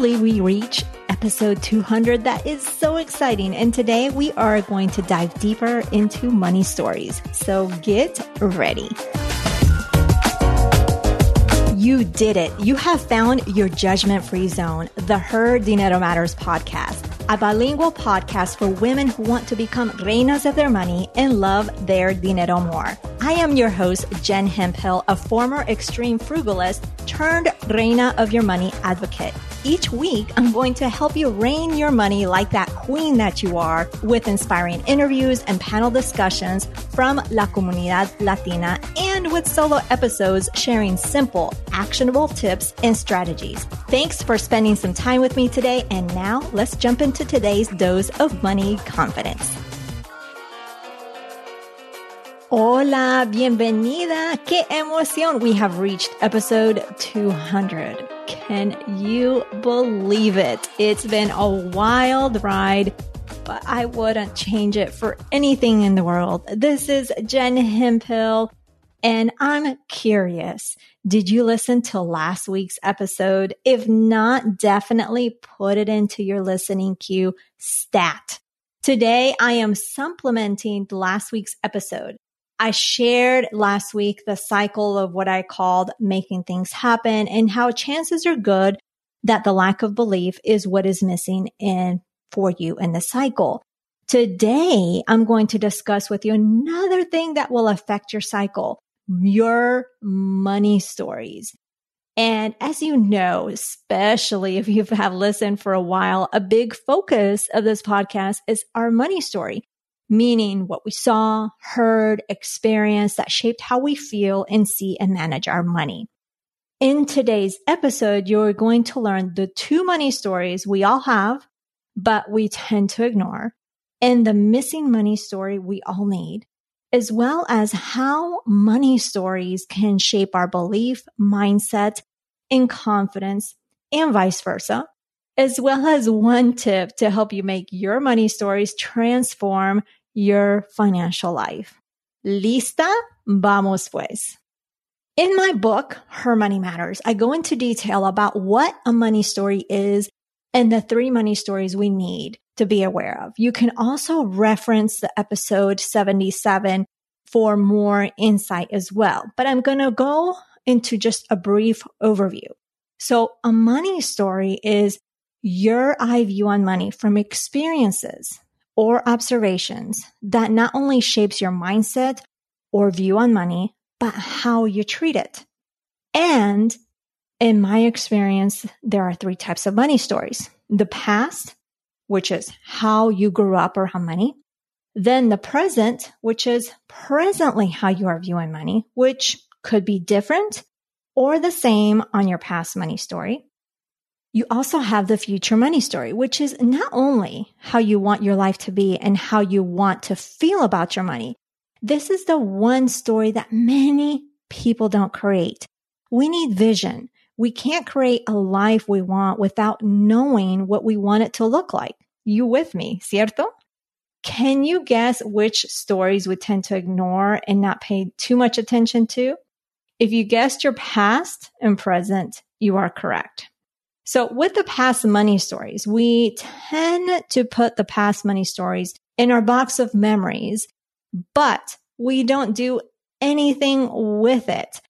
we reach episode 200? That is so exciting. And today we are going to dive deeper into money stories. So get ready. You did it. You have found your judgment free zone, the Her Dinero Matters podcast, a bilingual podcast for women who want to become reinas of their money and love their dinero more. I am your host, Jen Hemphill, a former extreme frugalist turned reina of your money advocate. Each week, I'm going to help you reign your money like that queen that you are with inspiring interviews and panel discussions from La Comunidad Latina and with solo episodes sharing simple, actionable tips and strategies. Thanks for spending some time with me today. And now let's jump into today's dose of money confidence. Hola, bienvenida. Qué emoción. We have reached episode 200. Can you believe it? It's been a wild ride, but I wouldn't change it for anything in the world. This is Jen Hemphill, and I'm curious. Did you listen to last week's episode? If not, definitely put it into your listening queue stat. Today, I am supplementing last week's episode. I shared last week the cycle of what I called making things happen and how chances are good that the lack of belief is what is missing in for you in the cycle. Today, I'm going to discuss with you another thing that will affect your cycle, your money stories. And as you know, especially if you have listened for a while, a big focus of this podcast is our money story meaning what we saw, heard, experienced that shaped how we feel and see and manage our money. In today's episode, you're going to learn the two money stories we all have, but we tend to ignore, and the missing money story we all need, as well as how money stories can shape our belief, mindset, and confidence, and vice versa, as well as one tip to help you make your money stories transform your financial life. Lista? Vamos pues. In my book, Her Money Matters, I go into detail about what a money story is and the three money stories we need to be aware of. You can also reference the episode 77 for more insight as well. But I'm going to go into just a brief overview. So a money story is your eye view on money from experiences or observations that not only shapes your mindset or view on money, but how you treat it. And in my experience, there are three types of money stories. The past, which is how you grew up or how money. Then the present, which is presently how you are viewing money, which could be different or the same on your past money story. You also have the future money story, which is not only how you want your life to be and how you want to feel about your money. This is the one story that many people don't create. We need vision. We can't create a life we want without knowing what we want it to look like. You with me, cierto? Can you guess which stories we tend to ignore and not pay too much attention to? If you guessed your past and present, you are correct. So with the past money stories, we tend to put the past money stories in our box of memories, but we don't do anything with it.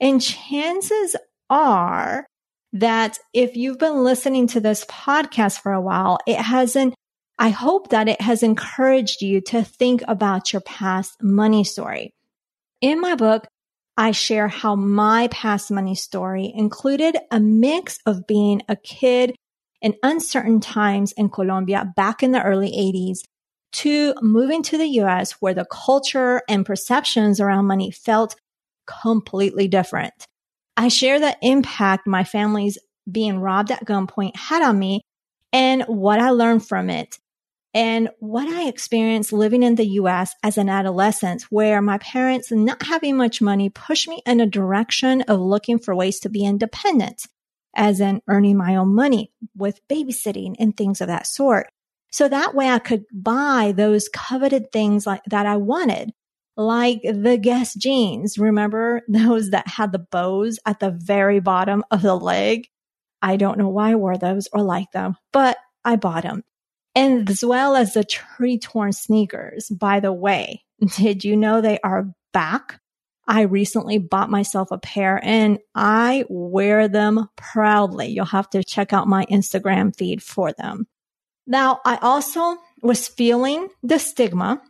And chances are that if you've been listening to this podcast for a while, it hasn't, I hope that it has encouraged you to think about your past money story. In my book, I share how my past money story included a mix of being a kid in uncertain times in Colombia back in the early 80s to moving to the US where the culture and perceptions around money felt completely different. I share the impact my family's being robbed at gunpoint had on me and what I learned from it and what I experienced living in the US as an adolescent, where my parents not having much money pushed me in a direction of looking for ways to be independent, as in earning my own money with babysitting and things of that sort. So that way I could buy those coveted things like that I wanted, like the Guess jeans. Remember those that had the bows at the very bottom of the leg? I don't know why I wore those or like them, but I bought them. And as well as the tree torn sneakers. By the way, did you know they are back? I recently bought myself a pair and I wear them proudly. You'll have to check out my Instagram feed for them. Now, I also was feeling the stigma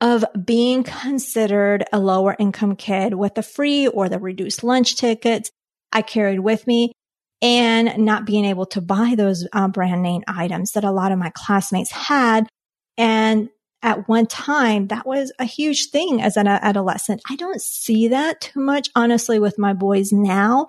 of being considered a lower income kid with the free or the reduced lunch tickets I carried with me and not being able to buy those uh, brand name items that a lot of my classmates had. And at one time, that was a huge thing as an adolescent. I don't see that too much, honestly, with my boys now.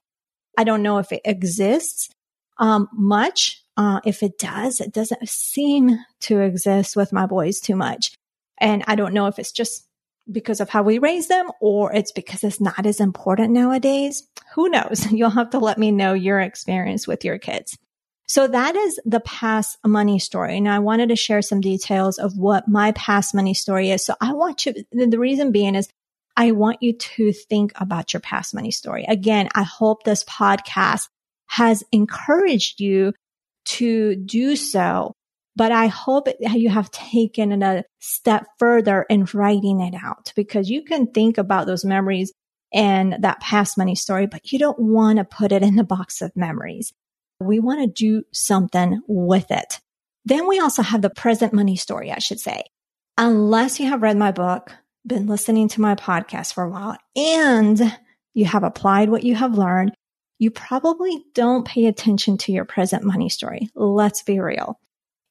I don't know if it exists um, much. Uh, if it does, it doesn't seem to exist with my boys too much. And I don't know if it's just because of how we raise them or it's because it's not as important nowadays. Who knows? You'll have to let me know your experience with your kids. So that is the past money story. And I wanted to share some details of what my past money story is. So I want you, the reason being is I want you to think about your past money story. Again, I hope this podcast has encouraged you to do so but I hope you have taken a step further in writing it out because you can think about those memories and that past money story, but you don't want to put it in the box of memories. We want to do something with it. Then we also have the present money story, I should say. Unless you have read my book, been listening to my podcast for a while, and you have applied what you have learned, you probably don't pay attention to your present money story. Let's be real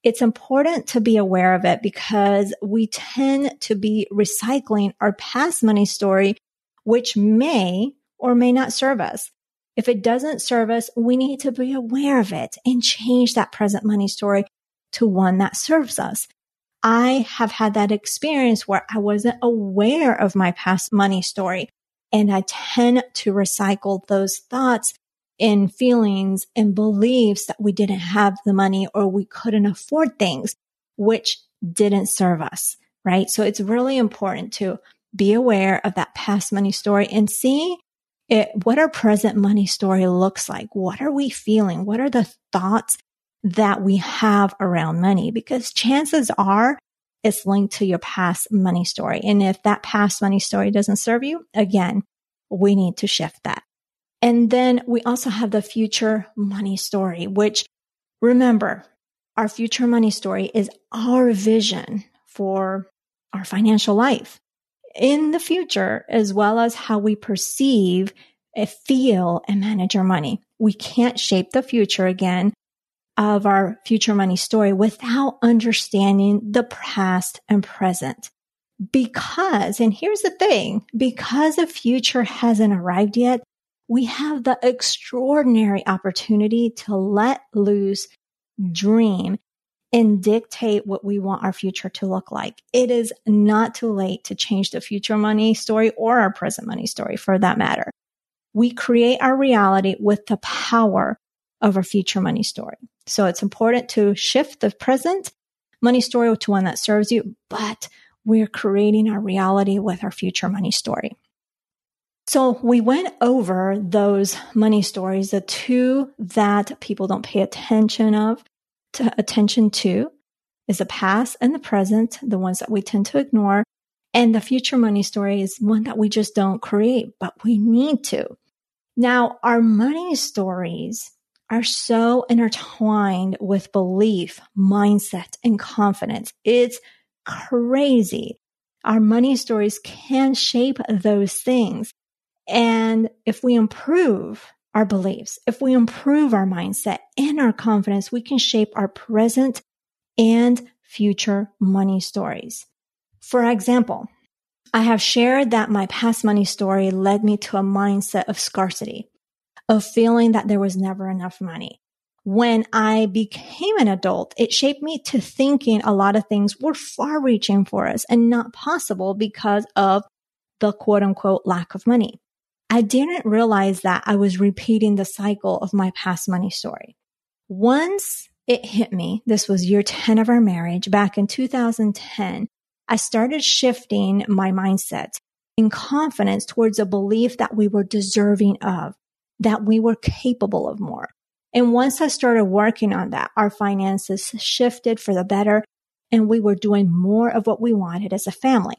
it's important to be aware of it because we tend to be recycling our past money story, which may or may not serve us. If it doesn't serve us, we need to be aware of it and change that present money story to one that serves us. I have had that experience where I wasn't aware of my past money story and I tend to recycle those thoughts in feelings and beliefs that we didn't have the money or we couldn't afford things, which didn't serve us, right? So it's really important to be aware of that past money story and see it, what our present money story looks like. What are we feeling? What are the thoughts that we have around money? Because chances are it's linked to your past money story. And if that past money story doesn't serve you, again, we need to shift that. And then we also have the future money story, which remember, our future money story is our vision for our financial life in the future, as well as how we perceive, feel, and manage our money. We can't shape the future again of our future money story without understanding the past and present. Because, and here's the thing, because the future hasn't arrived yet, we have the extraordinary opportunity to let loose, dream, and dictate what we want our future to look like. It is not too late to change the future money story or our present money story for that matter. We create our reality with the power of our future money story. So it's important to shift the present money story to one that serves you, but we're creating our reality with our future money story. So we went over those money stories, the two that people don't pay attention of to attention to is the past and the present, the ones that we tend to ignore. And the future money story is one that we just don't create, but we need to. Now, our money stories are so intertwined with belief, mindset, and confidence. It's crazy. Our money stories can shape those things. And if we improve our beliefs, if we improve our mindset and our confidence, we can shape our present and future money stories. For example, I have shared that my past money story led me to a mindset of scarcity, of feeling that there was never enough money. When I became an adult, it shaped me to thinking a lot of things were far reaching for us and not possible because of the quote unquote lack of money. I didn't realize that I was repeating the cycle of my past money story. Once it hit me, this was year 10 of our marriage back in 2010, I started shifting my mindset in confidence towards a belief that we were deserving of, that we were capable of more. And once I started working on that, our finances shifted for the better and we were doing more of what we wanted as a family.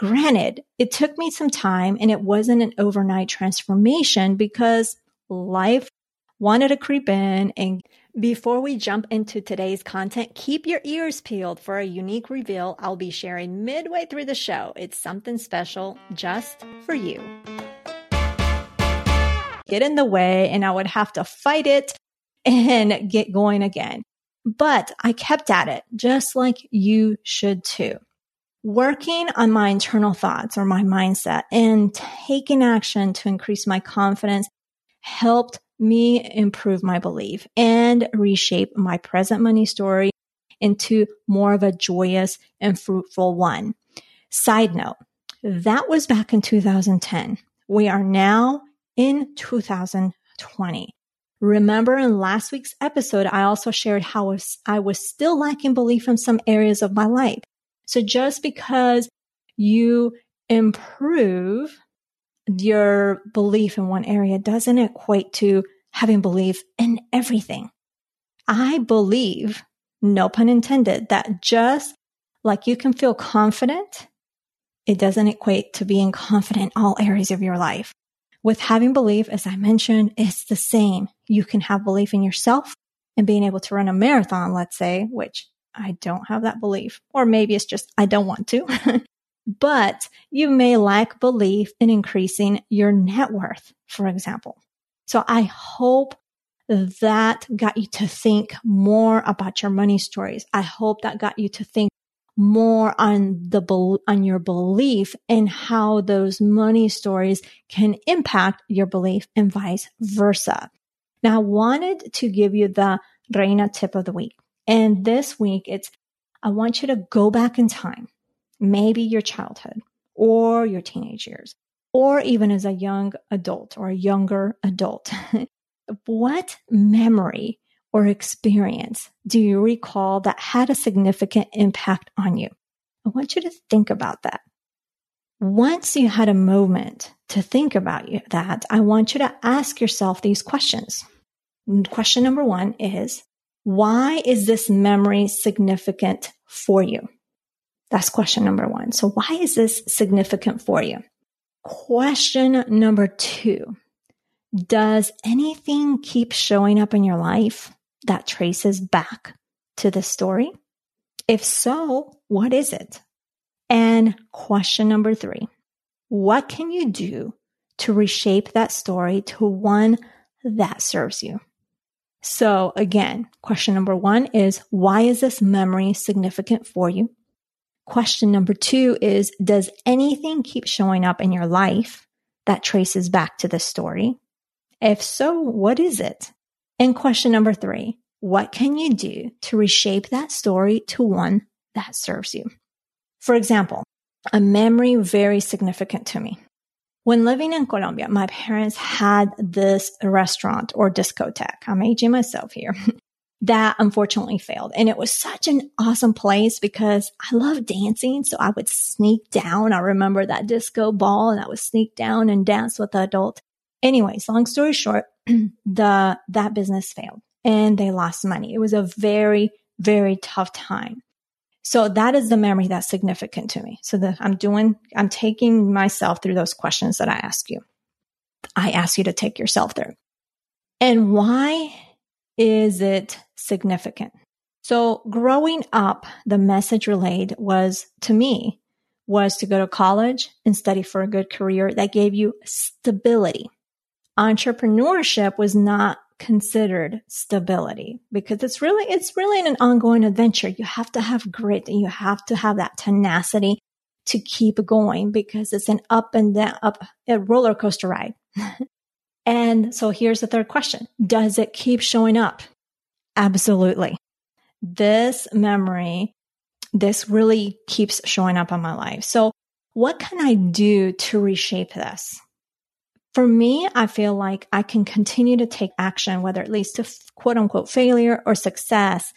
Granted, it took me some time and it wasn't an overnight transformation because life wanted to creep in. And before we jump into today's content, keep your ears peeled for a unique reveal I'll be sharing midway through the show. It's something special just for you. Get in the way, and I would have to fight it and get going again. But I kept at it, just like you should too. Working on my internal thoughts or my mindset and taking action to increase my confidence helped me improve my belief and reshape my present money story into more of a joyous and fruitful one. Side note, that was back in 2010. We are now in 2020. Remember in last week's episode, I also shared how I was still lacking belief in some areas of my life. So just because you improve your belief in one area doesn't equate to having belief in everything. I believe, no pun intended, that just like you can feel confident, it doesn't equate to being confident in all areas of your life. With having belief, as I mentioned, it's the same. You can have belief in yourself and being able to run a marathon, let's say, which I don't have that belief, or maybe it's just I don't want to. but you may lack belief in increasing your net worth, for example. So I hope that got you to think more about your money stories. I hope that got you to think more on the on your belief and how those money stories can impact your belief and vice versa. Now, I wanted to give you the Reina tip of the week. And this week, it's I want you to go back in time, maybe your childhood or your teenage years, or even as a young adult or a younger adult. what memory or experience do you recall that had a significant impact on you? I want you to think about that. Once you had a moment to think about that, I want you to ask yourself these questions. Question number one is, why is this memory significant for you? That's question number one. So why is this significant for you? Question number two. Does anything keep showing up in your life that traces back to the story? If so, what is it? And question number three, what can you do to reshape that story to one that serves you? So again, question number one is, why is this memory significant for you? Question number two is, does anything keep showing up in your life that traces back to this story? If so, what is it? And question number three, what can you do to reshape that story to one that serves you? For example, a memory very significant to me. When living in Colombia, my parents had this restaurant or discotheque. I'm aging myself here. that unfortunately failed. And it was such an awesome place because I love dancing. So I would sneak down. I remember that disco ball and I would sneak down and dance with the adult. Anyways, long story short, the, that business failed and they lost money. It was a very, very tough time. So that is the memory that's significant to me. So that I'm doing, I'm taking myself through those questions that I ask you. I ask you to take yourself through. And why is it significant? So growing up, the message relayed was to me was to go to college and study for a good career that gave you stability. Entrepreneurship was not considered stability because it's really, it's really an ongoing adventure. You have to have grit and you have to have that tenacity to keep going because it's an up and down, up a roller coaster ride. and so here's the third question. Does it keep showing up? Absolutely. This memory, this really keeps showing up in my life. So what can I do to reshape this? For me, I feel like I can continue to take action, whether it leads to quote unquote failure or success,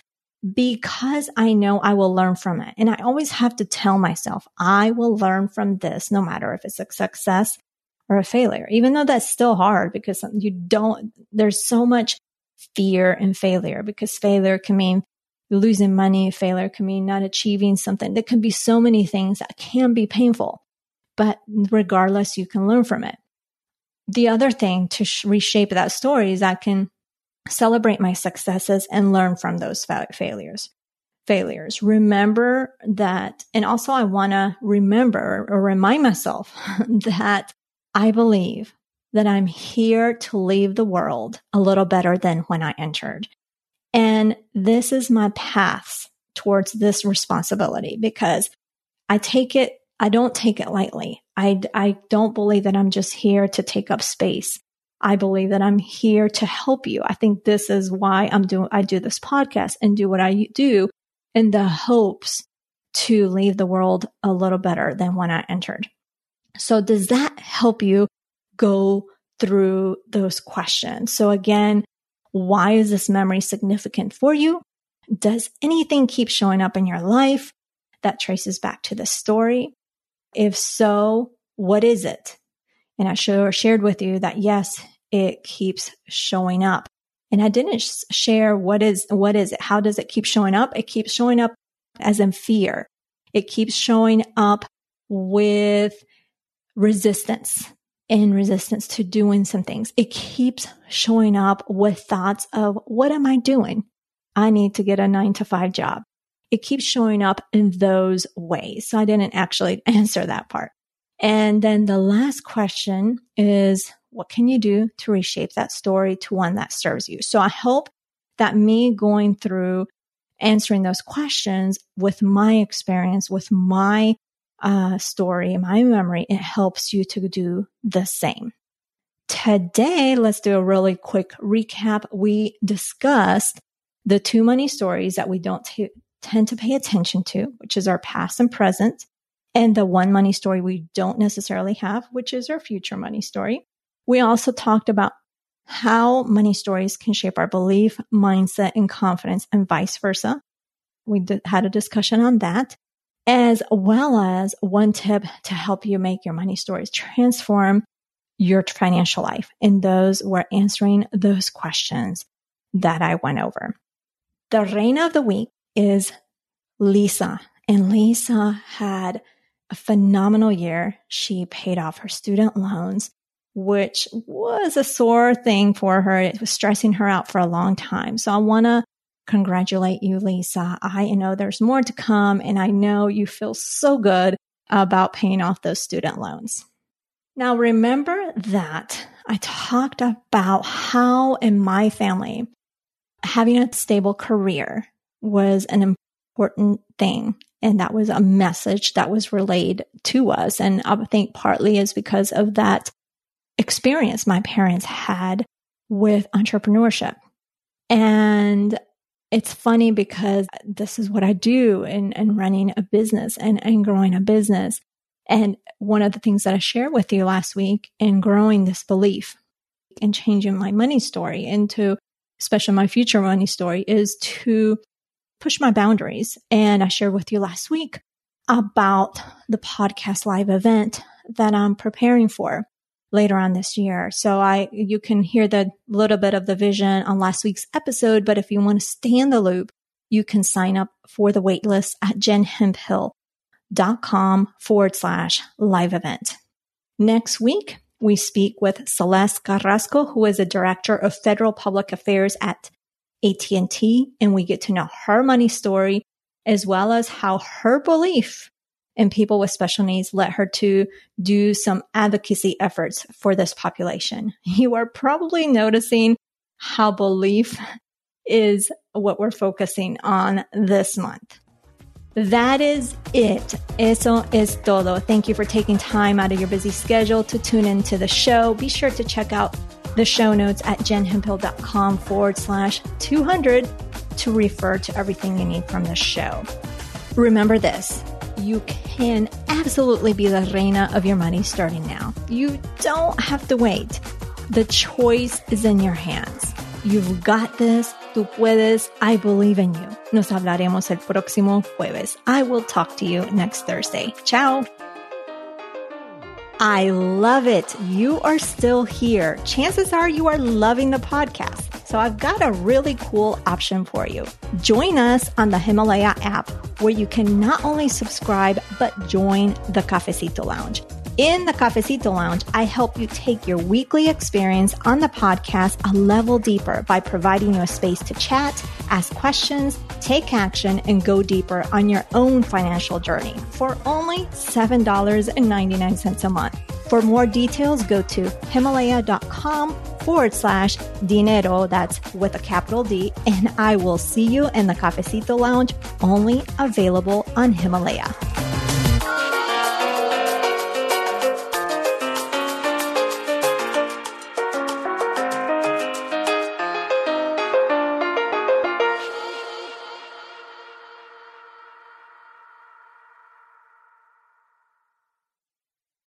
because I know I will learn from it. And I always have to tell myself, I will learn from this, no matter if it's a success or a failure, even though that's still hard because you don't, there's so much fear and failure because failure can mean losing money. Failure can mean not achieving something. There can be so many things that can be painful, but regardless, you can learn from it. The other thing to sh- reshape that story is I can celebrate my successes and learn from those fa- failures. Failures. Remember that. And also I want to remember or remind myself that I believe that I'm here to leave the world a little better than when I entered. And this is my path towards this responsibility because I take it, I don't take it lightly. I, I don't believe that I'm just here to take up space. I believe that I'm here to help you. I think this is why I'm doing, I do this podcast and do what I do in the hopes to leave the world a little better than when I entered. So does that help you go through those questions? So again, why is this memory significant for you? Does anything keep showing up in your life that traces back to the story? If so, what is it? And I shared with you that yes, it keeps showing up. And I didn't share what is, what is it? How does it keep showing up? It keeps showing up as in fear. It keeps showing up with resistance and resistance to doing some things. It keeps showing up with thoughts of, what am I doing? I need to get a nine to five job. It keeps showing up in those ways. So I didn't actually answer that part. And then the last question is, what can you do to reshape that story to one that serves you? So I hope that me going through answering those questions with my experience, with my uh, story, my memory, it helps you to do the same. Today, let's do a really quick recap. We discussed the two money stories that we don't t- tend to pay attention to, which is our past and present, and the one money story we don't necessarily have, which is our future money story. We also talked about how money stories can shape our belief, mindset, and confidence, and vice versa. We had a discussion on that, as well as one tip to help you make your money stories transform your financial life. And those were answering those questions that I went over. The reina of the week is Lisa. And Lisa had a phenomenal year. She paid off her student loans which was a sore thing for her. It was stressing her out for a long time. So I want to congratulate you, Lisa. I know there's more to come and I know you feel so good about paying off those student loans. Now remember that I talked about how in my family, having a stable career was an important thing. And that was a message that was relayed to us. And I think partly is because of that experience my parents had with entrepreneurship. And it's funny because this is what I do in, in running a business and, and growing a business. And one of the things that I shared with you last week in growing this belief and changing my money story into, especially my future money story, is to push my boundaries. And I shared with you last week about the podcast live event that I'm preparing for later on this year. So I, you can hear the little bit of the vision on last week's episode. But if you want to stay in the loop, you can sign up for the waitlist at jenhemphill.com forward slash live event. Next week, we speak with Celeste Carrasco, who is a director of federal public affairs at AT&T, and we get to know her money story as well as how her belief in people with special needs led her to do some advocacy efforts for this population. You are probably noticing how belief is what we're focusing on this month. That is it. Eso es todo. Thank you for taking time out of your busy schedule to tune into the show. Be sure to check out the show notes at jenhemphill.com forward slash 200 to refer to everything you need from the show. Remember this you can absolutely be the reina of your money starting now. You don't have to wait. The choice is in your hands. You've got this. Tú puedes. I believe in you. Nos hablaremos el próximo jueves. I will talk to you next Thursday. Ciao. I love it. You are still here. Chances are you are loving the podcast. So I've got a really cool option for you. Join us on the Himalaya app where you can not only subscribe, but join the Cafecito Lounge. In the Cafecito Lounge, I help you take your weekly experience on the podcast a level deeper by providing you a space to chat, ask questions, take action, and go deeper on your own financial journey for only $7.99 a month. For more details, go to himalaya.com forward slash dinero, that's with a capital D, and I will see you in the Cafecito Lounge, only available on Himalaya.